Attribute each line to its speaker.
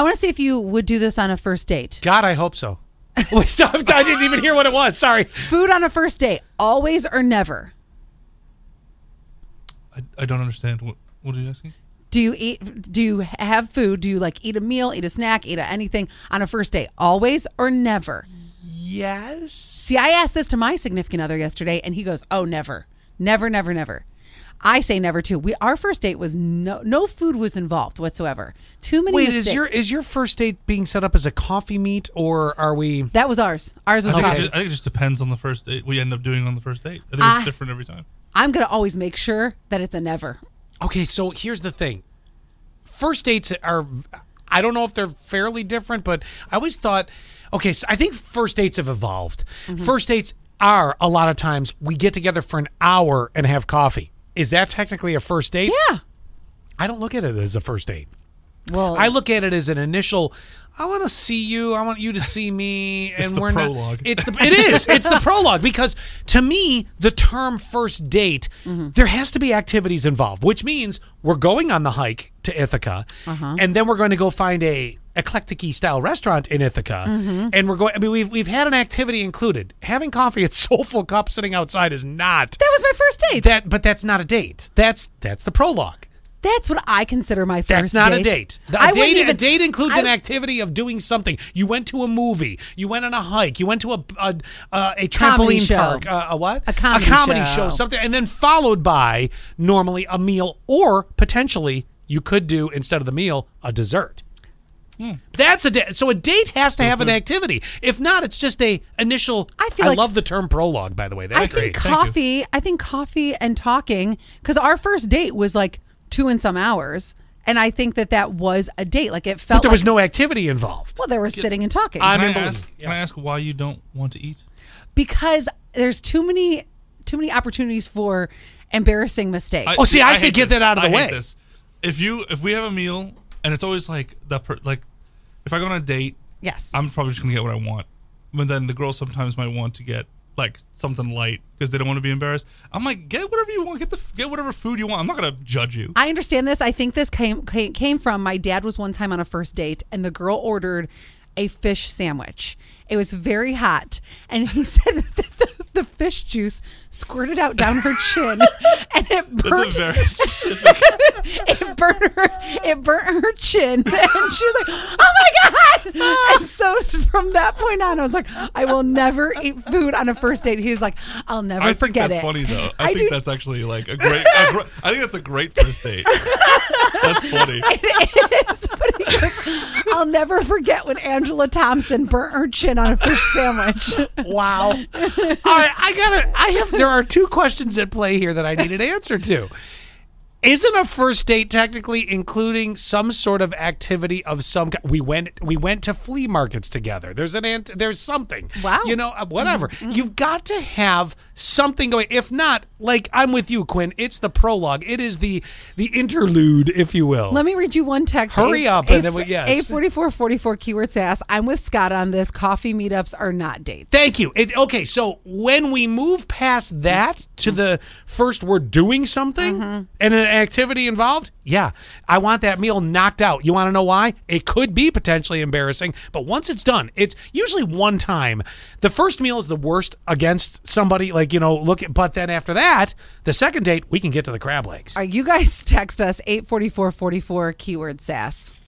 Speaker 1: I want to see if you would do this on a first date.
Speaker 2: God, I hope so. Wait. I didn't even hear what it was. Sorry.
Speaker 1: Food on a first date, always or never.
Speaker 3: I, I don't understand. What What are you asking?
Speaker 1: Do you eat? Do you have food? Do you like eat a meal, eat a snack, eat a anything on a first date? Always or never?
Speaker 2: Yes.
Speaker 1: See, I asked this to my significant other yesterday, and he goes, "Oh, never, never, never, never." I say never too. We our first date was no no food was involved whatsoever. Too many
Speaker 2: Wait,
Speaker 1: mistakes.
Speaker 2: is your is your first date being set up as a coffee meet, or are we?
Speaker 1: that was ours. Ours was
Speaker 3: I think,
Speaker 1: coffee.
Speaker 3: it just, I think it just depends on the first date. We end up doing on the first date. I think
Speaker 1: I-
Speaker 3: it's ah. different every time.
Speaker 1: I'm gonna always make sure that it's a never.
Speaker 2: Okay, so here's the thing. First dates are I don't know if they're fairly different, but I always thought okay, so I think first dates have evolved. Mm-hmm. First dates are a lot of times we get together for an hour and have coffee. Is that technically a first date?
Speaker 1: Yeah.
Speaker 2: I don't look at it as a first date.
Speaker 1: Well,
Speaker 2: I look at it as an initial. I want to see you. I want you to see me, and we're
Speaker 3: prologue.
Speaker 2: not. It's the. It is. It's the prologue because to me, the term first date, mm-hmm. there has to be activities involved, which means we're going on the hike to Ithaca, uh-huh. and then we're going to go find a eclectic style restaurant in Ithaca, and we're going. I mean, we've we've had an activity included. Having coffee at Soulful Cup sitting outside is not
Speaker 1: that was my first date.
Speaker 2: that, but that's not a date. That's that's the prologue.
Speaker 1: That's what I consider my first
Speaker 2: That's not
Speaker 1: date.
Speaker 2: a date. A
Speaker 1: I
Speaker 2: date, a date includes an activity of doing something. You went to a movie. You went on a hike. You went to a a, a, a trampoline park. Uh, a what?
Speaker 1: A comedy
Speaker 2: show.
Speaker 1: show.
Speaker 2: Something, and then followed by normally a meal, or potentially you could do instead of the meal a dessert. That's a date. So a date has to have an mm-hmm. activity. If not, it's just a initial.
Speaker 1: I feel like-
Speaker 2: love the term prologue. By the way, that's
Speaker 1: I
Speaker 2: great.
Speaker 1: think coffee. I think coffee and talking because our first date was like two and some hours, and I think that that was a date. Like it felt.
Speaker 2: but there was
Speaker 1: like-
Speaker 2: no activity involved.
Speaker 1: Well, there was sitting and talking
Speaker 2: I'm
Speaker 3: Can I, ask, can I ask why you don't want to eat?
Speaker 1: because there's too many too many opportunities for embarrassing mistakes.
Speaker 2: Oh, see, I say
Speaker 3: hate
Speaker 2: get
Speaker 3: this.
Speaker 2: that out of the
Speaker 3: I hate
Speaker 2: way.
Speaker 3: this. If you if we have a meal and it's always like that, per, like if I go on a date,
Speaker 1: yes.
Speaker 3: I'm probably just gonna get what I want. But then the girl sometimes might want to get like something light because they don't want to be embarrassed. I'm like, get whatever you want. Get the get whatever food you want. I'm not gonna judge you.
Speaker 1: I understand this. I think this came, came came from my dad was one time on a first date and the girl ordered a fish sandwich. It was very hot, and he said that the, the fish juice squirted out down her chin, and it
Speaker 3: That's
Speaker 1: burnt.
Speaker 3: a very specific.
Speaker 1: it burnt her. It burnt her chin, and she was like, "Oh my god!" And so from that point on, I was like, "I will never eat food on a first date." He was like, "I'll never
Speaker 3: I think
Speaker 1: forget
Speaker 3: that's
Speaker 1: it."
Speaker 3: funny though. I, think
Speaker 1: do-
Speaker 3: that's actually like a great. a gr- I think that's a great first date. that's funny.
Speaker 1: it is, but he goes, I'll never forget when Angela Thompson burnt her chin on a fish sandwich.
Speaker 2: Wow. All right, I gotta. I have. There are two questions at play here that I need an answer to. Isn't a first date technically including some sort of activity of some? ki- We went. We went to flea markets together. There's an. ant- There's something.
Speaker 1: Wow.
Speaker 2: You know, uh, mm-hmm, whatever. Mm-hmm. You've got to have something going. If not, like I'm with you, Quinn. It's the prologue. It is the the interlude, if you will.
Speaker 1: Let me read you one text.
Speaker 2: Hurry up, and then we- yes.
Speaker 1: A forty four forty four keyword sass. I'm with Scott on this. Coffee meetups are not dates.
Speaker 2: Thank you. It, okay, so when we move past that to mm-hmm. the first, we're doing something and an activity involved. Yeah, I want that meal knocked out. You want to know why? It could be potentially embarrassing, but once it's done, it's usually one time. The first meal is the worst against somebody, like you know, look. At, but then after that, the second date, we can get to the crab legs.
Speaker 1: All right, you guys text us eight forty four forty four keyword sass.